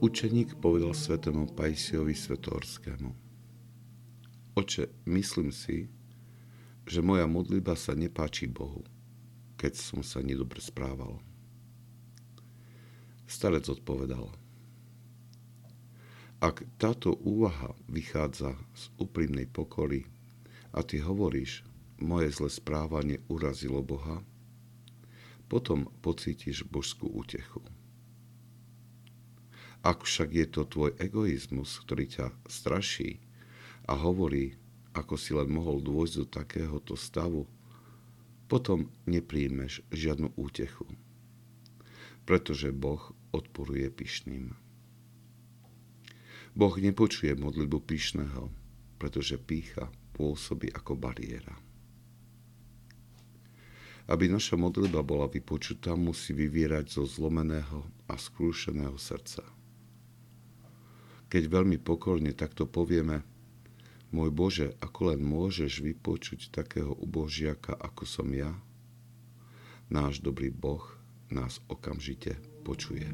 Učeník povedal svetému Pajsiovi Svetorskému. Oče, myslím si, že moja modlitba sa nepáči Bohu, keď som sa nedobre správal. Starec odpovedal. Ak táto úvaha vychádza z úprimnej pokory a ty hovoríš, moje zlé správanie urazilo Boha, potom pocítiš božskú útechu. Ak však je to tvoj egoizmus, ktorý ťa straší a hovorí, ako si len mohol dôjsť do takéhoto stavu, potom nepríjmeš žiadnu útechu, pretože Boh odporuje pyšným. Boh nepočuje modlitbu pyšného, pretože pícha pôsobí ako bariéra. Aby naša modlitba bola vypočutá, musí vyvierať zo zlomeného a skrúšeného srdca. Keď veľmi pokorne takto povieme, môj Bože, ako len môžeš vypočuť takého ubožiaka, ako som ja, náš dobrý Boh nás okamžite počuje.